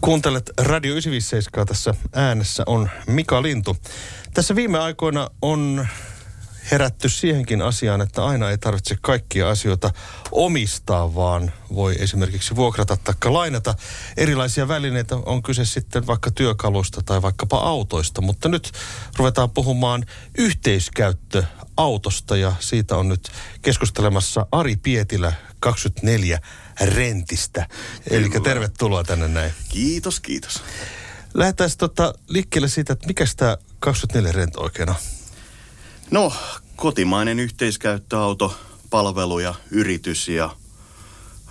Kuuntelet Radio 957 tässä äänessä on Mika Lintu. Tässä viime aikoina on herätty siihenkin asiaan, että aina ei tarvitse kaikkia asioita omistaa, vaan voi esimerkiksi vuokrata tai lainata erilaisia välineitä. On kyse sitten vaikka työkalusta tai vaikkapa autoista, mutta nyt ruvetaan puhumaan yhteiskäyttöautosta ja siitä on nyt keskustelemassa Ari Pietilä 24 Rentistä. Eli tervetuloa tänne näin. Kiitos, kiitos. Lähdetään tota liikkeelle siitä, että mikä tämä 24 Rent oikein on? No, kotimainen yhteiskäyttöauto, palvelu ja yritys ja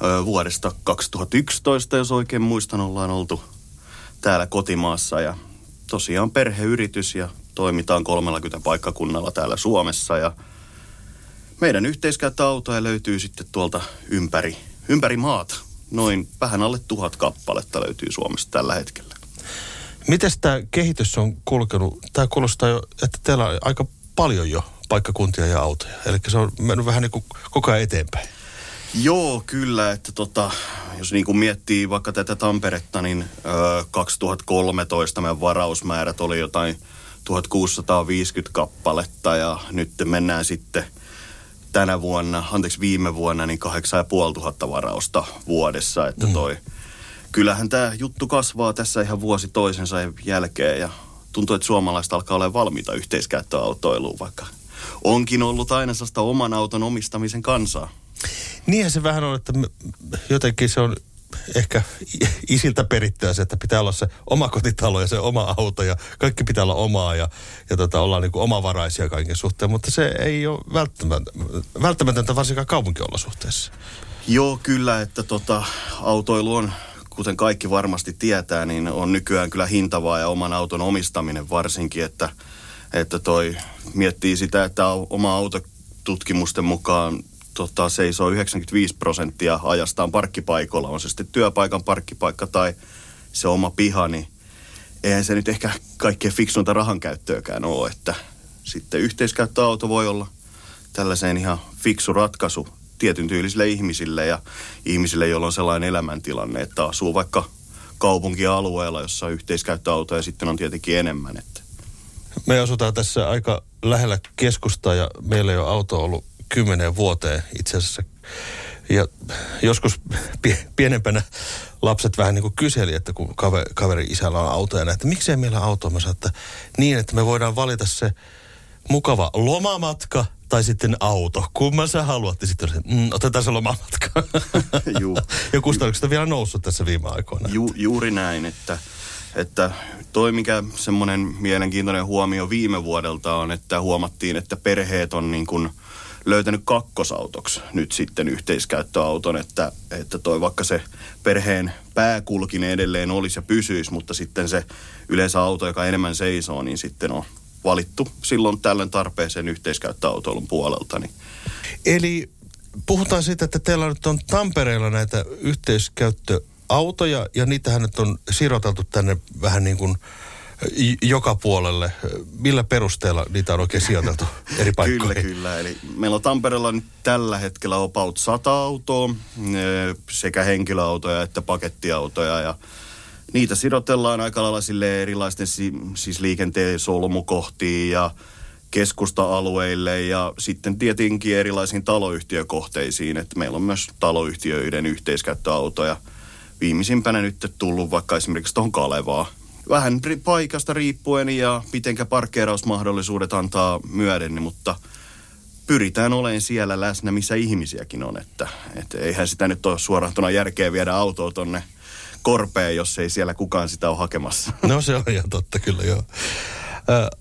ö, vuodesta 2011, jos oikein muistan, ollaan oltu täällä kotimaassa ja tosiaan perheyritys ja toimitaan 30 paikkakunnalla täällä Suomessa ja meidän yhteiskäyttöautoja löytyy sitten tuolta ympäri, ympäri maata. Noin vähän alle tuhat kappaletta löytyy Suomesta tällä hetkellä. Miten tämä kehitys on kulkenut? Tämä kuulostaa jo, että teillä on aika paljon jo paikkakuntia ja autoja. Eli se on mennyt vähän niin kuin koko ajan eteenpäin. Joo, kyllä, että tota, jos niin kuin miettii vaikka tätä Tamperetta, niin ö, 2013 meidän varausmäärät oli jotain 1650 kappaletta ja nyt mennään sitten tänä vuonna, anteeksi viime vuonna, niin 8500 varausta vuodessa, että toi, mm. kyllähän tämä juttu kasvaa tässä ihan vuosi toisensa jälkeen ja tuntuu, että suomalaiset alkaa olla valmiita yhteiskäyttöautoiluun, vaikka onkin ollut aina sellaista oman auton omistamisen kansaa. Niinhän se vähän on, että jotenkin se on ehkä isiltä perittyä se, että pitää olla se oma kotitalo ja se oma auto ja kaikki pitää olla omaa ja, ja tota, ollaan niin kuin omavaraisia kaiken suhteen, mutta se ei ole välttämätöntä, välttämätöntä varsinkaan kaupunkiolosuhteessa. Joo, kyllä, että tota, autoilu on, kuten kaikki varmasti tietää, niin on nykyään kyllä hintavaa ja oman auton omistaminen varsinkin, että, että toi miettii sitä, että oma auto tutkimusten mukaan tota, seisoo 95 prosenttia ajastaan parkkipaikoilla, on se sitten työpaikan parkkipaikka tai se oma piha, niin eihän se nyt ehkä kaikkein fiksuinta rahan käyttöäkään ole, että sitten yhteiskäyttöauto voi olla tällaiseen ihan fiksu ratkaisu tietyn tyylisille ihmisille ja ihmisille, joilla on sellainen elämäntilanne, että asuu vaikka kaupunkialueella, jossa on yhteiskäyttöautoja ja sitten on tietenkin enemmän. Että. Me asutaan tässä aika lähellä keskustaa ja meillä ei ole auto ollut kymmeneen vuoteen itse asiassa. Ja joskus pienempänä lapset vähän niin kuin kyseli, että kun kaveri, kaveri isällä on auto ja näin, että miksei meillä auto? Mä sanoin, että niin, että me voidaan valita se mukava lomamatka tai sitten auto. Kumman sä haluat? Ja sitten mm, otetaan se lomamatka. Juu. ja kustannukset on vielä noussut tässä viime aikoina. Ju, juuri näin, että, että toi mikä semmoinen mielenkiintoinen huomio viime vuodelta on, että huomattiin, että perheet on niin kuin – löytänyt kakkosautoksi nyt sitten yhteiskäyttöauton, että, että toi vaikka se perheen pääkulkinen edelleen olisi ja pysyisi, mutta sitten se yleensä auto, joka enemmän seisoo, niin sitten on valittu silloin tällöin tarpeeseen yhteiskäyttöautoilun puolelta. Niin. Eli puhutaan siitä, että teillä nyt on Tampereella näitä yhteiskäyttöautoja ja niitähän nyt on siroteltu tänne vähän niin kuin joka puolelle. Millä perusteella niitä on oikein sijoiteltu eri paikkoihin? Kyllä, kyllä. Eli meillä on Tampereella nyt tällä hetkellä about 100 autoa, sekä henkilöautoja että pakettiautoja. Ja niitä sidotellaan aika lailla sille erilaisten siis liikenteen solmukohtiin ja keskusta-alueille ja sitten tietenkin erilaisiin taloyhtiökohteisiin. Että meillä on myös taloyhtiöiden yhteiskäyttöautoja. Viimeisimpänä nyt tullut vaikka esimerkiksi tuohon Kalevaa vähän paikasta riippuen ja mitenkä parkkeerausmahdollisuudet antaa myöden, mutta pyritään olemaan siellä läsnä, missä ihmisiäkin on. Että, että eihän sitä nyt ole suoraan järkeä viedä autoa tonne korpeen, jos ei siellä kukaan sitä ole hakemassa. No se on ihan totta kyllä joo.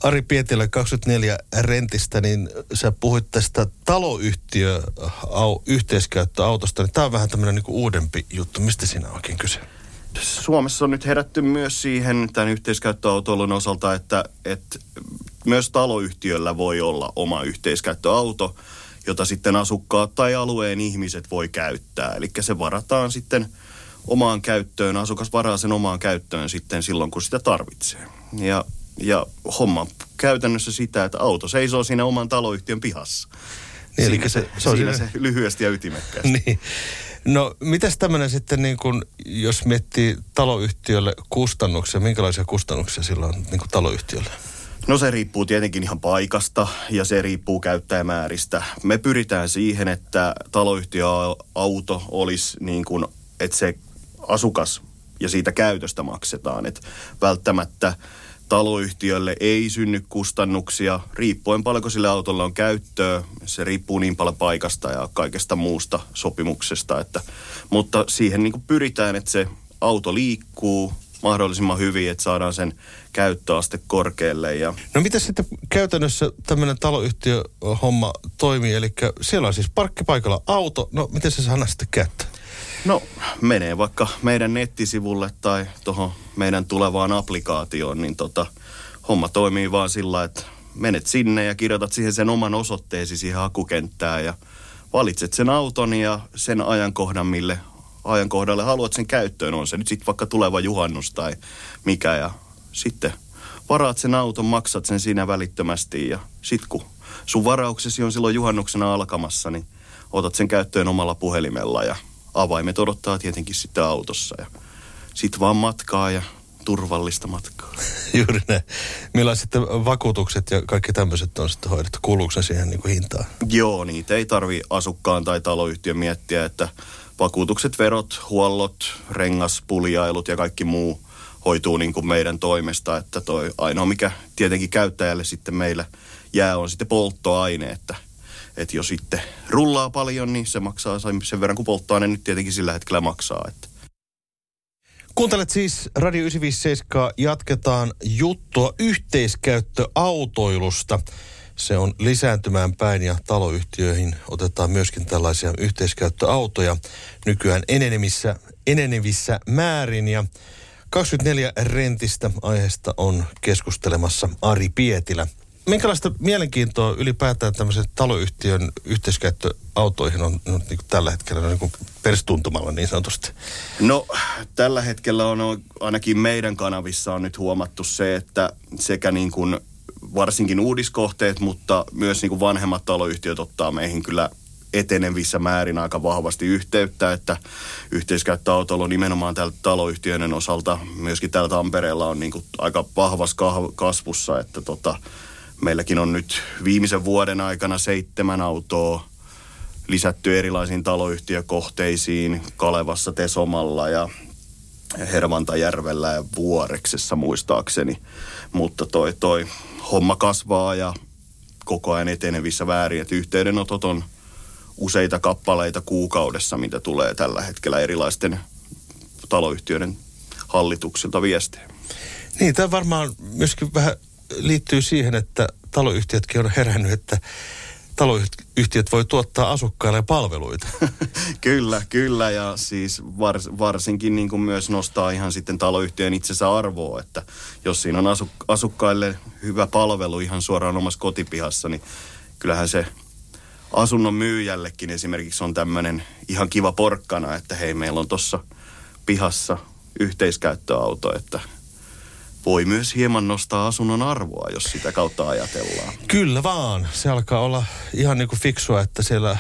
Ari Pietilä 24 rentistä, niin sä puhuit tästä taloyhtiö au, yhteiskäyttöautosta, niin tämä on vähän tämmöinen niin uudempi juttu. Mistä siinä on oikein kyse? Suomessa on nyt herätty myös siihen tämän yhteiskäyttöautoilun osalta, että, että myös taloyhtiöllä voi olla oma yhteiskäyttöauto, jota sitten asukkaat tai alueen ihmiset voi käyttää. Eli se varataan sitten omaan käyttöön, asukas varaa sen omaan käyttöön sitten silloin, kun sitä tarvitsee. Ja, ja homma käytännössä sitä, että auto seisoo siinä oman taloyhtiön pihassa. Niin, siinä, eli se, se, on siinä se lyhyesti ja ytimekkäästi. niin. No, mitäs tämmöinen sitten, niin kun, jos miettii taloyhtiölle kustannuksia, minkälaisia kustannuksia sillä on niin taloyhtiölle? No se riippuu tietenkin ihan paikasta ja se riippuu käyttäjämääristä. Me pyritään siihen, että taloyhtiöauto olisi niin kuin, että se asukas ja siitä käytöstä maksetaan. Että välttämättä taloyhtiölle ei synny kustannuksia, riippuen paljonko sille autolle on käyttöä. Se riippuu niin paljon paikasta ja kaikesta muusta sopimuksesta. Että, mutta siihen niin kuin pyritään, että se auto liikkuu mahdollisimman hyvin, että saadaan sen käyttöaste korkealle. Ja... No mitä sitten käytännössä tämmöinen taloyhtiö-homma toimii? Eli siellä on siis parkkipaikalla auto, no miten se saa sitten käyttää? No menee vaikka meidän nettisivulle tai tuohon meidän tulevaan applikaatioon, niin tota, homma toimii vaan sillä, että menet sinne ja kirjoitat siihen sen oman osoitteesi siihen hakukenttään ja valitset sen auton ja sen ajankohdan, mille ajankohdalle haluat sen käyttöön. On se nyt sitten vaikka tuleva juhannus tai mikä ja sitten varaat sen auton, maksat sen siinä välittömästi ja sitten kun sun varauksesi on silloin juhannuksena alkamassa, niin otat sen käyttöön omalla puhelimella ja avaimet odottaa tietenkin sitten autossa ja sitten vaan matkaa ja turvallista matkaa. Juuri näin. Millaiset sitten vakuutukset ja kaikki tämmöiset on sitten hoidettu? Kuuluuko siihen niin kuin hintaan? Joo, niitä ei tarvi asukkaan tai taloyhtiön miettiä, että vakuutukset, verot, huollot, rengas, puljailut ja kaikki muu hoituu niin kuin meidän toimesta. Että toi ainoa, mikä tietenkin käyttäjälle sitten meillä jää, on sitten polttoaine, että – että jos sitten rullaa paljon, niin se maksaa sen verran kuin polttoaine nyt tietenkin sillä hetkellä maksaa. Että. Kuuntelet siis Radio 957, jatketaan juttua yhteiskäyttöautoilusta. Se on lisääntymään päin ja taloyhtiöihin otetaan myöskin tällaisia yhteiskäyttöautoja nykyään enenevissä, enenevissä määrin. Ja 24 rentistä aiheesta on keskustelemassa Ari Pietilä minkälaista mielenkiintoa ylipäätään tämmöisen taloyhtiön yhteiskäyttöautoihin on, on niin kuin tällä hetkellä niin kuin perstuntumalla niin sanotusti? No tällä hetkellä on ainakin meidän kanavissa on nyt huomattu se, että sekä niin kuin varsinkin uudiskohteet, mutta myös niin kuin vanhemmat taloyhtiöt ottaa meihin kyllä etenevissä määrin aika vahvasti yhteyttä, että yhteiskäyttöautoilu nimenomaan tältä taloyhtiöiden osalta, myöskin täällä Tampereella on niin kuin aika vahvassa kasvussa, että tota, Meilläkin on nyt viimeisen vuoden aikana seitsemän autoa lisätty erilaisiin taloyhtiökohteisiin Kalevassa, Tesomalla ja Hervantajärvellä ja Vuoreksessa muistaakseni. Mutta toi, toi homma kasvaa ja koko ajan etenevissä väärin, että yhteydenotot on useita kappaleita kuukaudessa, mitä tulee tällä hetkellä erilaisten taloyhtiöiden hallituksilta viestejä. Niin, tämä varmaan myöskin vähän liittyy siihen, että taloyhtiötkin on herännyt, että taloyhtiöt voi tuottaa asukkaille palveluita. kyllä, kyllä ja siis vars, varsinkin niin kuin myös nostaa ihan sitten taloyhtiön itsensä arvoa, että jos siinä on asuk, asukkaille hyvä palvelu ihan suoraan omassa kotipihassa, niin kyllähän se asunnon myyjällekin esimerkiksi on tämmöinen ihan kiva porkkana, että hei meillä on tuossa pihassa yhteiskäyttöauto, että voi myös hieman nostaa asunnon arvoa, jos sitä kautta ajatellaan. Kyllä vaan. Se alkaa olla ihan niin kuin fiksua, että siellä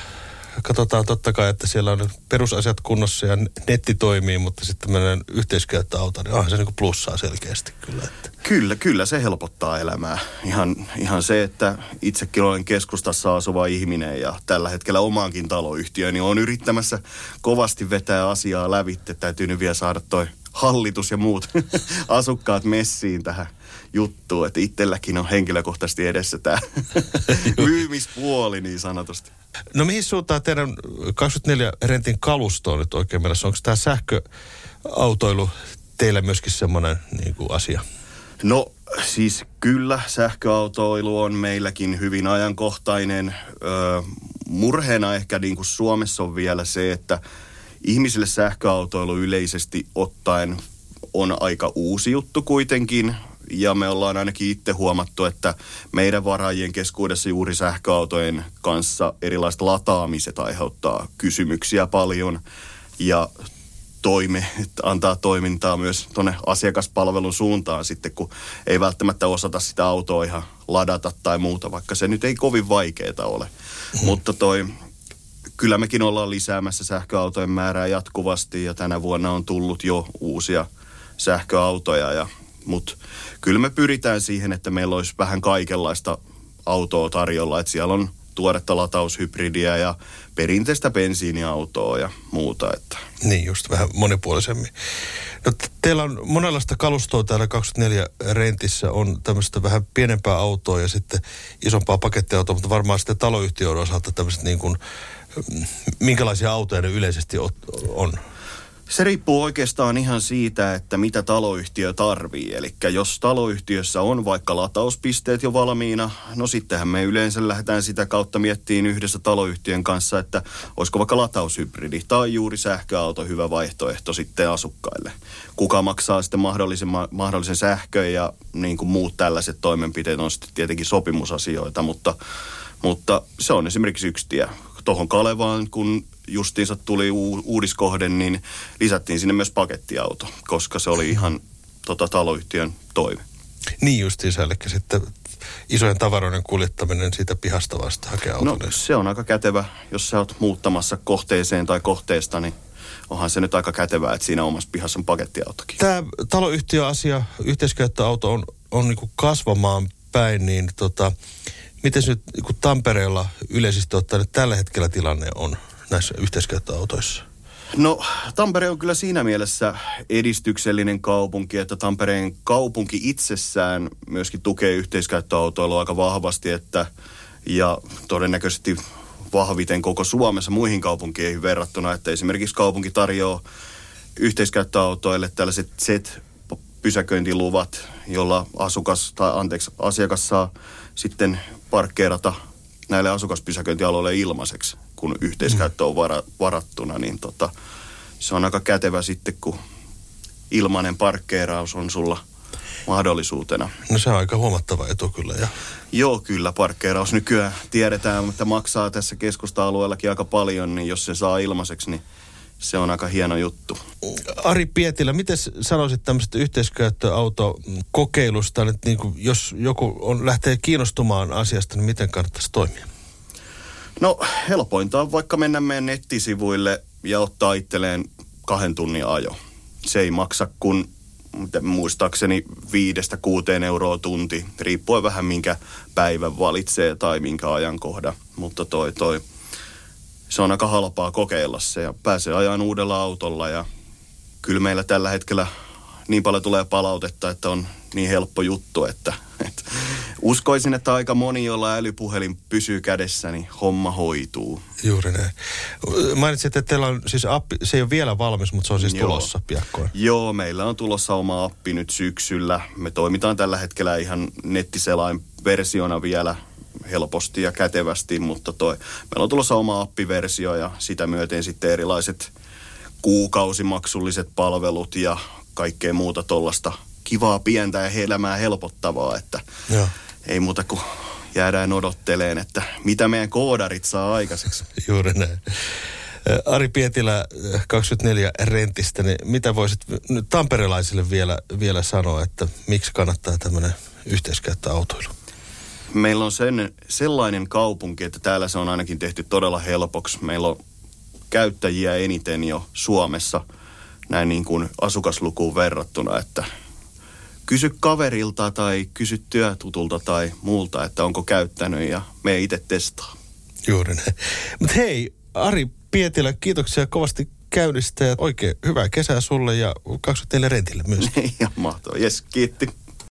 katsotaan totta kai, että siellä on perusasiat kunnossa ja netti toimii, mutta sitten tämmöinen yhteiskäyttöauto, niin onhan se niin kuin plussaa selkeästi kyllä. Että. Kyllä, kyllä se helpottaa elämää. Ihan, ihan se, että itsekin olen keskustassa asuva ihminen ja tällä hetkellä omaankin taloyhtiöni on yrittämässä kovasti vetää asiaa lävitte. Täytyy nyt vielä saada toi hallitus ja muut asukkaat messiin tähän juttuun, että itselläkin on henkilökohtaisesti edessä tämä myymispuoli niin sanotusti. No mihin suuntaan teidän 24 rentin kalusto on nyt oikein mennessä? Onko tämä sähköautoilu teillä myöskin semmoinen niin kuin asia? No siis kyllä sähköautoilu on meilläkin hyvin ajankohtainen. Öö, murheena ehkä niin kuin Suomessa on vielä se, että ihmisille sähköautoilu yleisesti ottaen on aika uusi juttu kuitenkin. Ja me ollaan ainakin itse huomattu, että meidän varaajien keskuudessa juuri sähköautojen kanssa erilaiset lataamiset aiheuttaa kysymyksiä paljon. Ja toime, antaa toimintaa myös tuonne asiakaspalvelun suuntaan sitten, kun ei välttämättä osata sitä autoa ihan ladata tai muuta, vaikka se nyt ei kovin vaikeaa ole. Mm. Mutta toi kyllä mekin ollaan lisäämässä sähköautojen määrää jatkuvasti ja tänä vuonna on tullut jo uusia sähköautoja. Ja, mutta kyllä me pyritään siihen, että meillä olisi vähän kaikenlaista autoa tarjolla. Että siellä on tuoretta lataushybridiä ja perinteistä bensiiniautoa ja muuta. Että. Niin, just vähän monipuolisemmin. No, teillä on monenlaista kalustoa täällä 24 rentissä. On tämmöistä vähän pienempää autoa ja sitten isompaa pakettiautoa, mutta varmaan sitten taloyhtiöiden osalta tämmöiset niin kuin, minkälaisia autoja ne yleisesti on? Se riippuu oikeastaan ihan siitä, että mitä taloyhtiö tarvii. Eli jos taloyhtiössä on vaikka latauspisteet jo valmiina, no sittenhän me yleensä lähdetään sitä kautta miettiin yhdessä taloyhtiön kanssa, että olisiko vaikka lataushybridi tai juuri sähköauto hyvä vaihtoehto sitten asukkaille. Kuka maksaa sitten mahdollisen, mahdollisen sähkön ja niin kuin muut tällaiset toimenpiteet on sitten tietenkin sopimusasioita, mutta, mutta se on esimerkiksi yksi tie tuohon Kalevaan, kun justiinsa tuli u- uudiskohde, niin lisättiin sinne myös pakettiauto, koska se oli ihan tota, taloyhtiön toive. Niin justiinsa, eli sitten isojen tavaroiden kuljettaminen siitä pihasta vasta hakee No se on aika kätevä, jos sä oot muuttamassa kohteeseen tai kohteesta, niin onhan se nyt aika kätevää, että siinä omassa pihassa on pakettiautokin. Tämä taloyhtiöasia, yhteiskäyttöauto on, on niin kasvamaan päin, niin tota, miten nyt kun Tampereella yleisesti ottaen tällä hetkellä tilanne on? näissä yhteiskäyttöautoissa? No Tampere on kyllä siinä mielessä edistyksellinen kaupunki, että Tampereen kaupunki itsessään myöskin tukee yhteiskäyttöautoilua aika vahvasti, että ja todennäköisesti vahviten koko Suomessa muihin kaupunkeihin verrattuna, että esimerkiksi kaupunki tarjoaa yhteiskäyttöautoille tällaiset Z-pysäköintiluvat, jolla asukas tai anteeksi, asiakas saa sitten parkkeerata näille asukaspysäköintialoille ilmaiseksi kun yhteiskäyttö on vara, varattuna, niin tota, se on aika kätevä sitten, kun ilmainen parkkeeraus on sulla mahdollisuutena. No se on aika huomattava etu kyllä. Ja... Joo, kyllä parkkeeraus nykyään tiedetään, että maksaa tässä keskusta-alueellakin aika paljon, niin jos se saa ilmaiseksi, niin se on aika hieno juttu. Ari Pietilä, miten sanoisit tämmöistä yhteiskäyttöautokokeilusta, että niin kuin, jos joku on, lähtee kiinnostumaan asiasta, niin miten kannattaisi toimia? No helpointa on vaikka mennä meidän nettisivuille ja ottaa itselleen kahden tunnin ajo. Se ei maksa kuin muistaakseni viidestä kuuteen euroa tunti, riippuen vähän minkä päivän valitsee tai minkä ajankohdan. Mutta toi, toi, se on aika halpaa kokeilla se ja pääsee ajan uudella autolla ja kyllä meillä tällä hetkellä niin paljon tulee palautetta, että on niin helppo juttu, että, että uskoisin, että aika moni, jolla älypuhelin pysyy kädessä, niin homma hoituu. Juuri näin. Mainitsit, että teillä on siis appi, se ei ole vielä valmis, mutta se on siis Joo. tulossa piakkoin. Joo, meillä on tulossa oma appi nyt syksyllä. Me toimitaan tällä hetkellä ihan nettiselain versiona vielä helposti ja kätevästi, mutta toi, meillä on tulossa oma appiversio ja sitä myöten sitten erilaiset kuukausimaksulliset palvelut ja kaikkea muuta tuollaista kivaa, pientä ja elämää helpottavaa, että Joo. ei muuta kuin jäädään odotteleen, että mitä meidän koodarit saa aikaiseksi. Juuri näin. Ari Pietilä, 24 rentistä, niin mitä voisit nyt tamperelaisille vielä, vielä sanoa, että miksi kannattaa tämmöinen yhteiskäyttöautoilu? Meillä on sen, sellainen kaupunki, että täällä se on ainakin tehty todella helpoksi. Meillä on käyttäjiä eniten jo Suomessa näin niin kuin asukaslukuun verrattuna, että kysy kaverilta tai kysy työtutulta tai muulta, että onko käyttänyt ja me itse testaa. Juuri näin. Mutta hei, Ari Pietilä, kiitoksia kovasti käynnistä ja oikein hyvää kesää sulle ja 24 rentille myös. ja mahtavaa. Jes, kiitti.